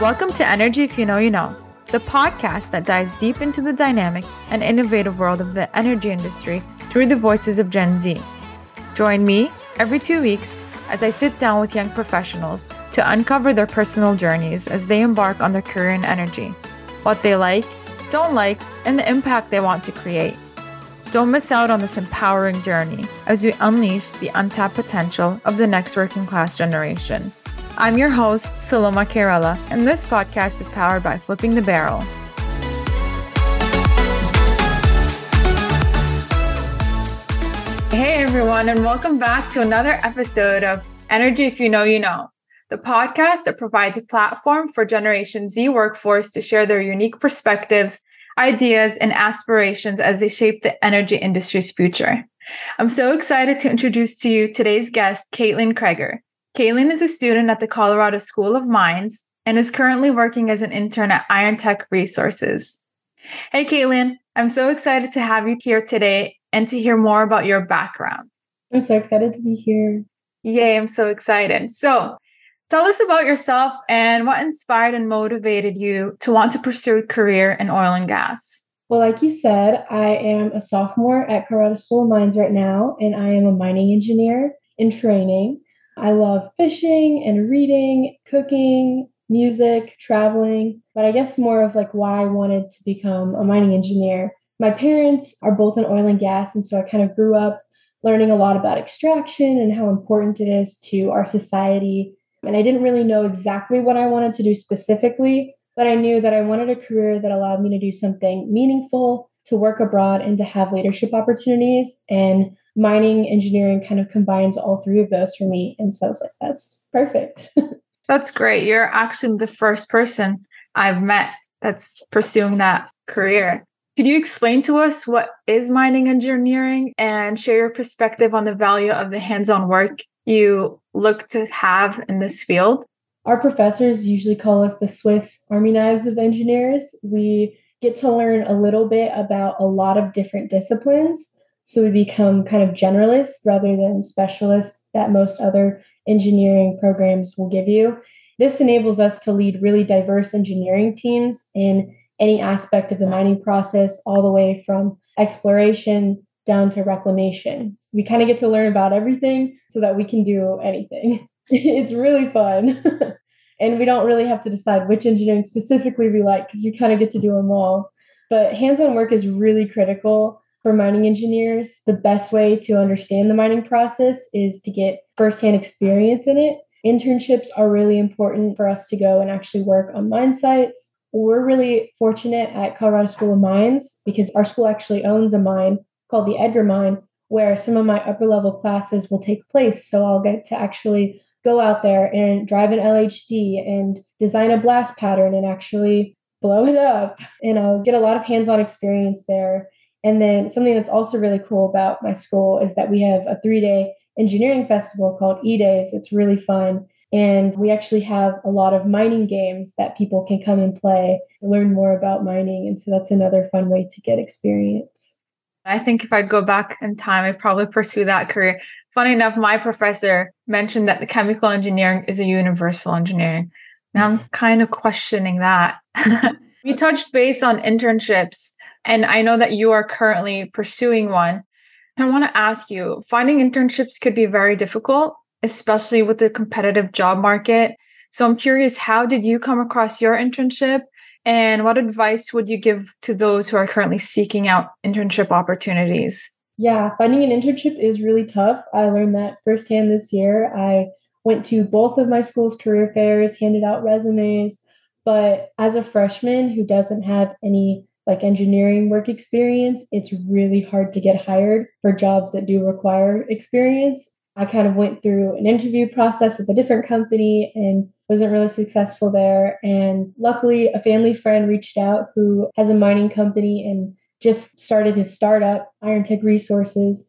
Welcome to Energy If You Know You Know, the podcast that dives deep into the dynamic and innovative world of the energy industry through the voices of Gen Z. Join me every two weeks as I sit down with young professionals to uncover their personal journeys as they embark on their career in energy, what they like, don't like, and the impact they want to create. Don't miss out on this empowering journey as we unleash the untapped potential of the next working class generation. I'm your host, Saloma Kerala, and this podcast is powered by Flipping the Barrel. Hey everyone, and welcome back to another episode of Energy If You Know You Know, the podcast that provides a platform for Generation Z workforce to share their unique perspectives ideas, and aspirations as they shape the energy industry's future. I'm so excited to introduce to you today's guest, Kaitlyn Krieger. Kaitlyn is a student at the Colorado School of Mines and is currently working as an intern at Iron Tech Resources. Hey, Kaitlyn, I'm so excited to have you here today and to hear more about your background. I'm so excited to be here. Yay, I'm so excited. So, Tell us about yourself and what inspired and motivated you to want to pursue a career in oil and gas. Well, like you said, I am a sophomore at Colorado School of Mines right now, and I am a mining engineer in training. I love fishing and reading, cooking, music, traveling, but I guess more of like why I wanted to become a mining engineer. My parents are both in oil and gas, and so I kind of grew up learning a lot about extraction and how important it is to our society and I didn't really know exactly what I wanted to do specifically, but I knew that I wanted a career that allowed me to do something meaningful, to work abroad, and to have leadership opportunities. And mining engineering kind of combines all three of those for me. And so I was like, that's perfect. that's great. You're actually the first person I've met that's pursuing that career. Could you explain to us what is mining engineering and share your perspective on the value of the hands on work you look to have in this field? Our professors usually call us the Swiss Army knives of engineers. We get to learn a little bit about a lot of different disciplines. So we become kind of generalists rather than specialists that most other engineering programs will give you. This enables us to lead really diverse engineering teams in any aspect of the mining process, all the way from exploration down to reclamation. We kind of get to learn about everything so that we can do anything. it's really fun. and we don't really have to decide which engineering specifically we like because we kind of get to do them all. But hands on work is really critical for mining engineers. The best way to understand the mining process is to get firsthand experience in it. Internships are really important for us to go and actually work on mine sites. We're really fortunate at Colorado School of Mines because our school actually owns a mine called the Edgar Mine, where some of my upper level classes will take place. So I'll get to actually go out there and drive an LHD and design a blast pattern and actually blow it up. And I'll get a lot of hands on experience there. And then something that's also really cool about my school is that we have a three day engineering festival called E Days. It's really fun. And we actually have a lot of mining games that people can come and play, learn more about mining. And so that's another fun way to get experience. I think if I'd go back in time, I'd probably pursue that career. Funny enough, my professor mentioned that the chemical engineering is a universal engineering. Now I'm kind of questioning that. we touched base on internships, and I know that you are currently pursuing one. I want to ask you finding internships could be very difficult, especially with the competitive job market. So I'm curious, how did you come across your internship? And what advice would you give to those who are currently seeking out internship opportunities? Yeah, finding an internship is really tough. I learned that firsthand this year. I went to both of my school's career fairs, handed out resumes, but as a freshman who doesn't have any like engineering work experience, it's really hard to get hired for jobs that do require experience. I kind of went through an interview process with a different company and wasn't really successful there. And luckily, a family friend reached out who has a mining company and just started his startup, Iron Tech Resources.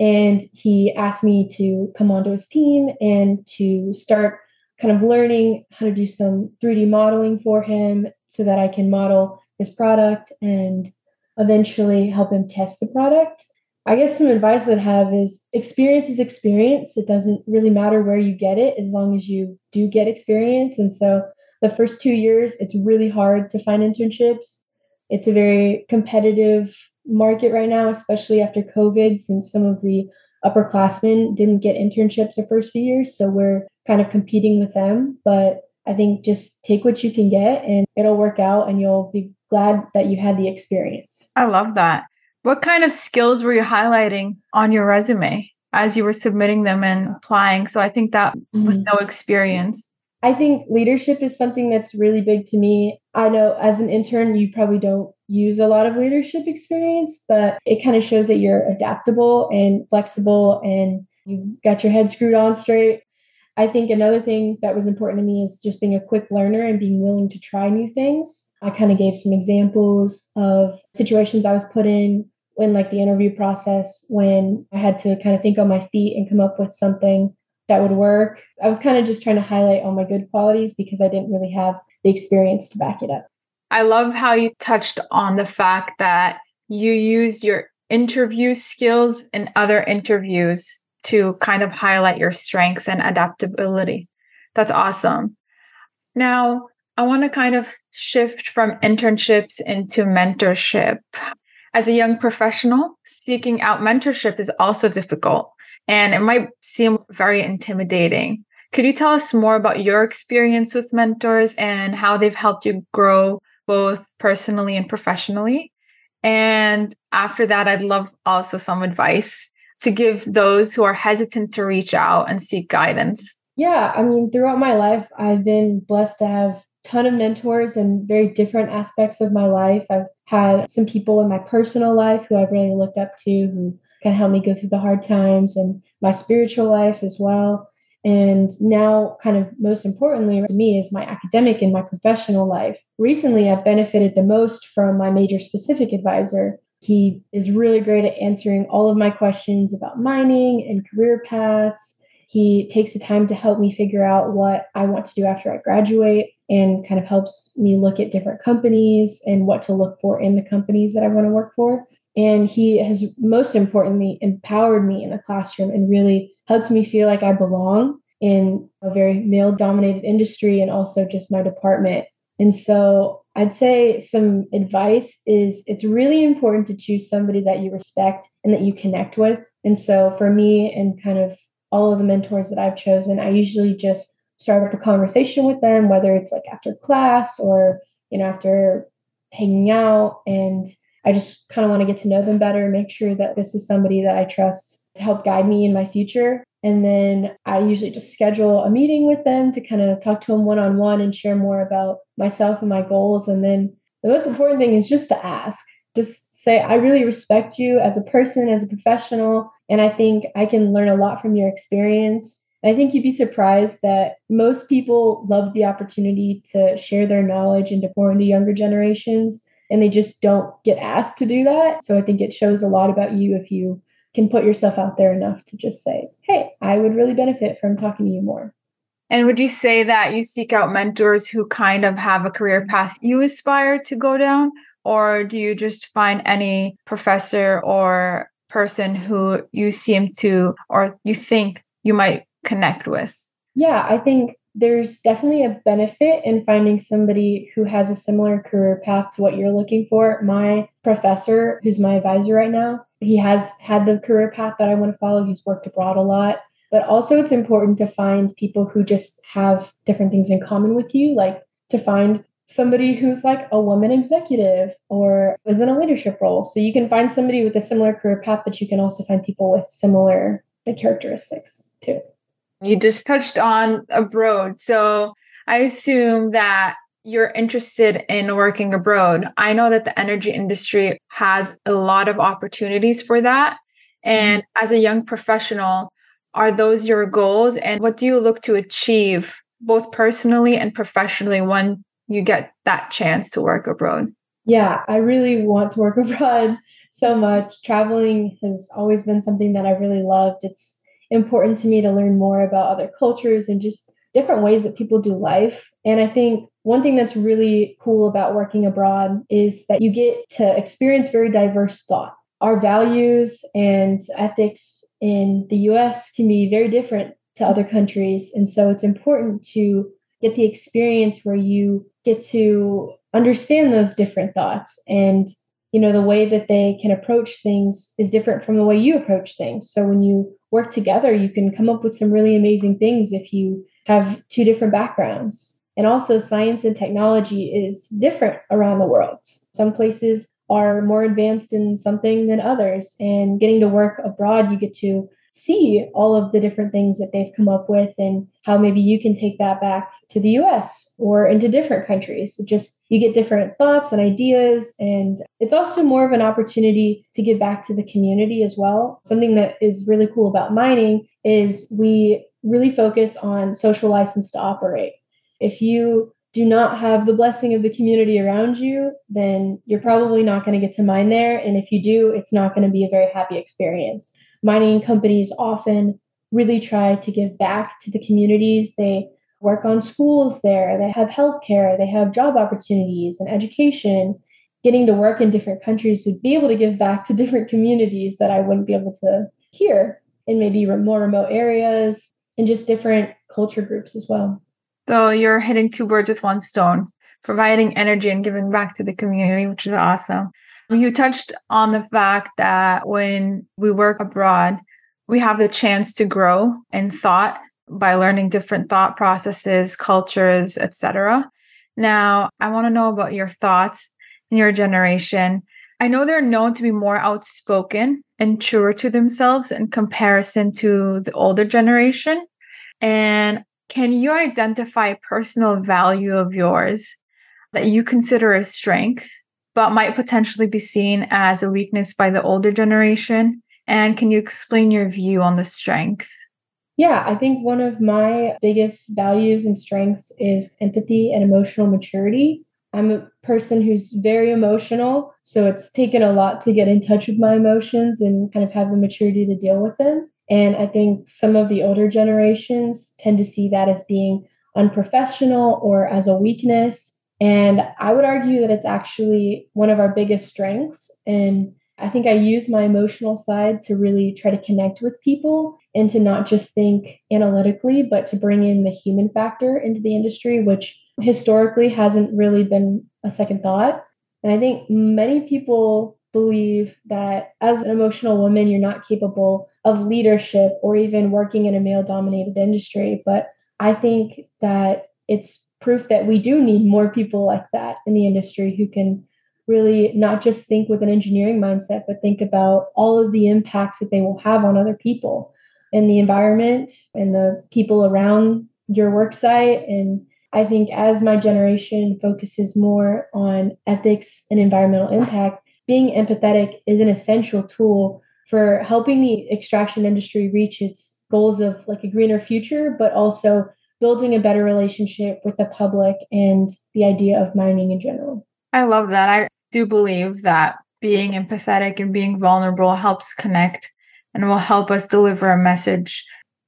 And he asked me to come onto his team and to start kind of learning how to do some 3D modeling for him so that I can model his product and eventually help him test the product. I guess some advice I'd have is experience is experience. It doesn't really matter where you get it as long as you do get experience. And so the first two years, it's really hard to find internships. It's a very competitive market right now, especially after COVID, since some of the upperclassmen didn't get internships the first few years. So we're kind of competing with them. But I think just take what you can get and it'll work out and you'll be glad that you had the experience. I love that. What kind of skills were you highlighting on your resume as you were submitting them and applying? So I think that mm-hmm. with no experience. I think leadership is something that's really big to me. I know as an intern, you probably don't use a lot of leadership experience, but it kind of shows that you're adaptable and flexible and you got your head screwed on straight. I think another thing that was important to me is just being a quick learner and being willing to try new things. I kind of gave some examples of situations I was put in when like the interview process when I had to kind of think on my feet and come up with something that would work. I was kind of just trying to highlight all my good qualities because I didn't really have the experience to back it up. I love how you touched on the fact that you used your interview skills in other interviews to kind of highlight your strengths and adaptability. That's awesome. Now, I want to kind of shift from internships into mentorship. As a young professional, seeking out mentorship is also difficult and it might seem very intimidating. Could you tell us more about your experience with mentors and how they've helped you grow both personally and professionally? And after that, I'd love also some advice to give those who are hesitant to reach out and seek guidance. Yeah, I mean, throughout my life, I've been blessed to have ton of mentors in very different aspects of my life. I've had some people in my personal life who I've really looked up to who can help me go through the hard times and my spiritual life as well. And now, kind of most importantly to me, is my academic and my professional life. Recently, I've benefited the most from my major specific advisor. He is really great at answering all of my questions about mining and career paths. He takes the time to help me figure out what I want to do after I graduate and kind of helps me look at different companies and what to look for in the companies that I want to work for. And he has most importantly empowered me in the classroom and really helped me feel like I belong in a very male dominated industry and also just my department. And so I'd say some advice is it's really important to choose somebody that you respect and that you connect with. And so for me and kind of all of the mentors that I've chosen, I usually just start up a conversation with them, whether it's like after class or, you know, after hanging out and I just kind of want to get to know them better, make sure that this is somebody that I trust to help guide me in my future. And then I usually just schedule a meeting with them to kind of talk to them one on one and share more about myself and my goals. And then the most important thing is just to ask. Just say, I really respect you as a person, as a professional, and I think I can learn a lot from your experience. I think you'd be surprised that most people love the opportunity to share their knowledge and to pour into younger generations and they just don't get asked to do that. So I think it shows a lot about you if you can put yourself out there enough to just say, hey, I would really benefit from talking to you more. And would you say that you seek out mentors who kind of have a career path you aspire to go down? Or do you just find any professor or person who you seem to or you think you might connect with? Yeah, I think there's definitely a benefit in finding somebody who has a similar career path to what you're looking for. My professor, who's my advisor right now, he has had the career path that I want to follow. He's worked abroad a lot. But also, it's important to find people who just have different things in common with you, like to find somebody who's like a woman executive or is in a leadership role. So you can find somebody with a similar career path, but you can also find people with similar characteristics too. You just touched on abroad. So I assume that you're interested in working abroad. I know that the energy industry has a lot of opportunities for that. And mm-hmm. as a young professional, are those your goals? And what do you look to achieve both personally and professionally when you get that chance to work abroad? Yeah, I really want to work abroad so much. Traveling has always been something that I really loved. It's important to me to learn more about other cultures and just different ways that people do life. And I think one thing that's really cool about working abroad is that you get to experience very diverse thought. Our values and ethics in the US can be very different to other countries. And so it's important to get the experience where you get to understand those different thoughts and you know the way that they can approach things is different from the way you approach things. So when you work together you can come up with some really amazing things if you have two different backgrounds. And also science and technology is different around the world. Some places are more advanced in something than others and getting to work abroad you get to see all of the different things that they've come up with and how maybe you can take that back to the US or into different countries. So just you get different thoughts and ideas. And it's also more of an opportunity to give back to the community as well. Something that is really cool about mining is we really focus on social license to operate. If you do not have the blessing of the community around you, then you're probably not going to get to mine there. And if you do, it's not going to be a very happy experience mining companies often really try to give back to the communities. They work on schools there, they have healthcare, they have job opportunities and education. Getting to work in different countries would be able to give back to different communities that I wouldn't be able to here in maybe more remote areas and just different culture groups as well. So you're hitting two birds with one stone, providing energy and giving back to the community, which is awesome. You touched on the fact that when we work abroad, we have the chance to grow in thought by learning different thought processes, cultures, etc. Now, I want to know about your thoughts in your generation. I know they're known to be more outspoken and truer to themselves in comparison to the older generation. And can you identify a personal value of yours that you consider a strength but might potentially be seen as a weakness by the older generation? And can you explain your view on the strength? Yeah, I think one of my biggest values and strengths is empathy and emotional maturity. I'm a person who's very emotional, so it's taken a lot to get in touch with my emotions and kind of have the maturity to deal with them. And I think some of the older generations tend to see that as being unprofessional or as a weakness. And I would argue that it's actually one of our biggest strengths. And I think I use my emotional side to really try to connect with people and to not just think analytically, but to bring in the human factor into the industry, which historically hasn't really been a second thought. And I think many people believe that as an emotional woman, you're not capable of leadership or even working in a male dominated industry. But I think that it's proof that we do need more people like that in the industry who can really not just think with an engineering mindset, but think about all of the impacts that they will have on other people and the environment and the people around your work site. And I think as my generation focuses more on ethics and environmental impact, being empathetic is an essential tool for helping the extraction industry reach its goals of like a greener future, but also building a better relationship with the public and the idea of mining in general. I love that. I do believe that being empathetic and being vulnerable helps connect and will help us deliver a message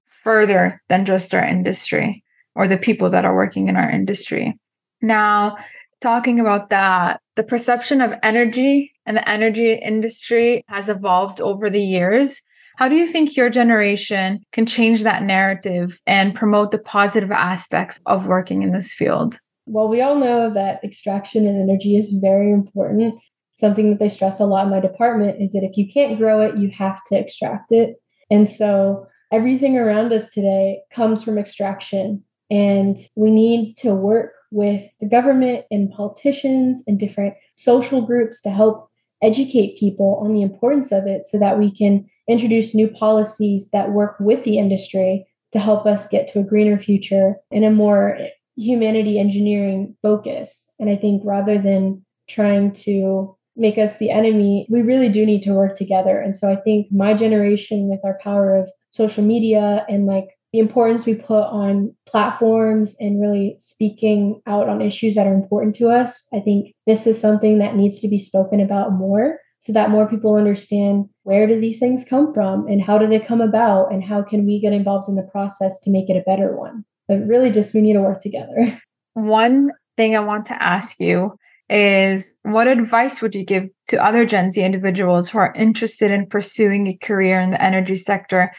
further than just our industry or the people that are working in our industry. Now, talking about that, the perception of energy and the energy industry has evolved over the years. How do you think your generation can change that narrative and promote the positive aspects of working in this field? Well, we all know that extraction and energy is very important. Something that they stress a lot in my department is that if you can't grow it, you have to extract it. And so everything around us today comes from extraction. And we need to work with the government and politicians and different social groups to help educate people on the importance of it so that we can introduce new policies that work with the industry to help us get to a greener future and a more humanity engineering focus. And I think rather than trying to make us the enemy, we really do need to work together. And so I think my generation, with our power of social media and like the importance we put on platforms and really speaking out on issues that are important to us, I think this is something that needs to be spoken about more so that more people understand where do these things come from and how do they come about and how can we get involved in the process to make it a better one. But really just we need to work together. One thing i want to ask you is what advice would you give to other gen z individuals who are interested in pursuing a career in the energy sector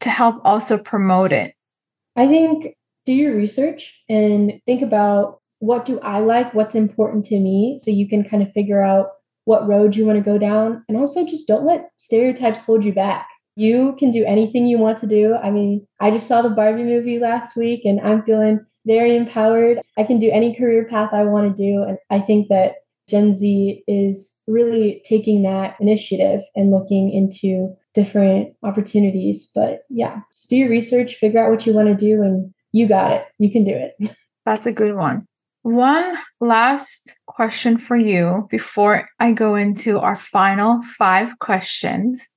to help also promote it? I think do your research and think about what do I like, what's important to me, so you can kind of figure out what road you want to go down. And also just don't let stereotypes hold you back. You can do anything you want to do. I mean, I just saw the Barbie movie last week and I'm feeling very empowered. I can do any career path I want to do. And I think that Gen Z is really taking that initiative and looking into different opportunities. But yeah, just do your research, figure out what you want to do, and you got it. You can do it. That's a good one. One last question for you before I go into our final five questions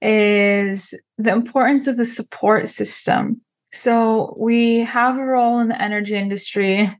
is the importance of a support system. So, we have a role in the energy industry.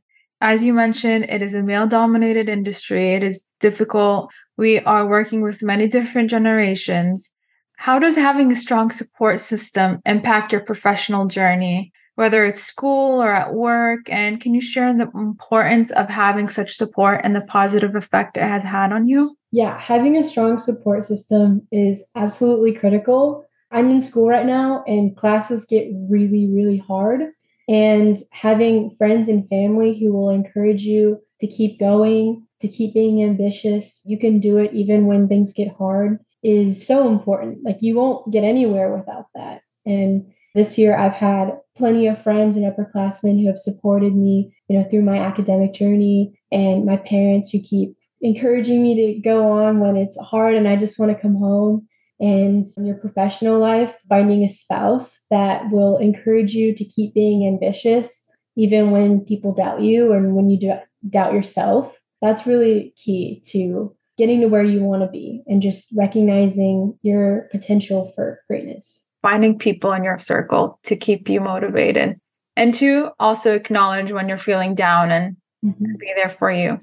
As you mentioned, it is a male dominated industry, it is difficult. We are working with many different generations. How does having a strong support system impact your professional journey? Whether it's school or at work? And can you share the importance of having such support and the positive effect it has had on you? Yeah, having a strong support system is absolutely critical. I'm in school right now, and classes get really, really hard. And having friends and family who will encourage you to keep going, to keep being ambitious, you can do it even when things get hard, is so important. Like, you won't get anywhere without that. And this year, I've had plenty of friends and upperclassmen who have supported me, you know, through my academic journey, and my parents who keep encouraging me to go on when it's hard and I just want to come home. And your professional life, finding a spouse that will encourage you to keep being ambitious, even when people doubt you and when you do doubt yourself. That's really key to getting to where you want to be and just recognizing your potential for greatness finding people in your circle to keep you motivated and to also acknowledge when you're feeling down and mm-hmm. be there for you.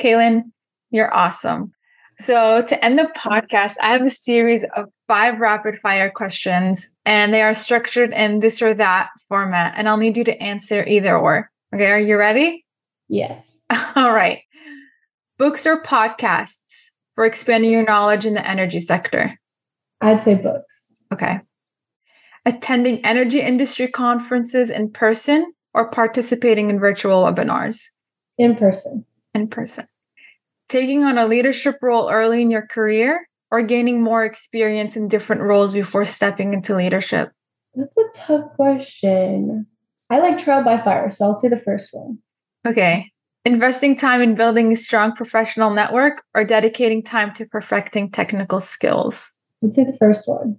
Kaylin, you're awesome. So, to end the podcast, I have a series of five rapid fire questions, and they are structured in this or that format. And I'll need you to answer either or. Okay, are you ready? Yes. All right. Books or podcasts for expanding your knowledge in the energy sector? I'd say books. Okay attending energy industry conferences in person or participating in virtual webinars? In person. In person. Taking on a leadership role early in your career or gaining more experience in different roles before stepping into leadership? That's a tough question. I like trial by fire, so I'll say the first one. Okay. Investing time in building a strong professional network or dedicating time to perfecting technical skills? I'd say the first one.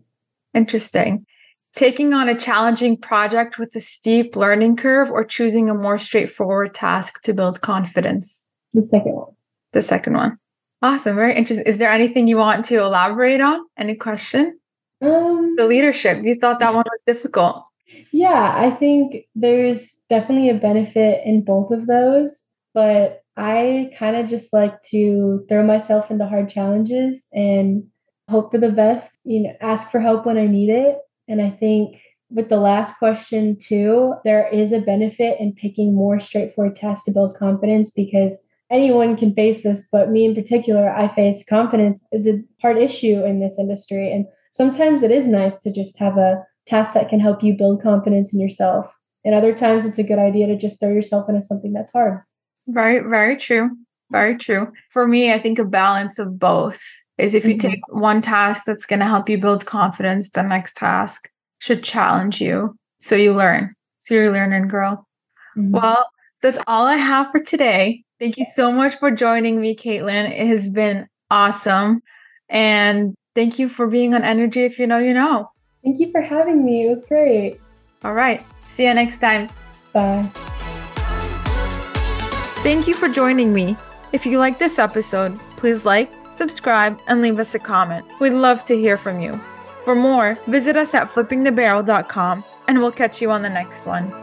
Interesting taking on a challenging project with a steep learning curve or choosing a more straightforward task to build confidence? The second one. The second one. Awesome. Very interesting. Is there anything you want to elaborate on? Any question? Um, the leadership. You thought that one was difficult. Yeah, I think there's definitely a benefit in both of those, but I kind of just like to throw myself into hard challenges and hope for the best, you know, ask for help when I need it and I think with the last question, too, there is a benefit in picking more straightforward tasks to build confidence because anyone can face this, but me in particular, I face confidence is a hard issue in this industry. And sometimes it is nice to just have a task that can help you build confidence in yourself. And other times it's a good idea to just throw yourself into something that's hard. Very, very true. Very true. For me, I think a balance of both is if you mm-hmm. take one task that's going to help you build confidence, the next task should challenge you so you learn, so you learn and grow. Mm-hmm. Well, that's all I have for today. Thank you so much for joining me, Kaitlyn. It has been awesome. And thank you for being on Energy If You Know, You Know. Thank you for having me. It was great. All right. See you next time. Bye. Thank you for joining me. If you like this episode, please like, subscribe, and leave us a comment. We'd love to hear from you. For more, visit us at flippingthebarrel.com and we'll catch you on the next one.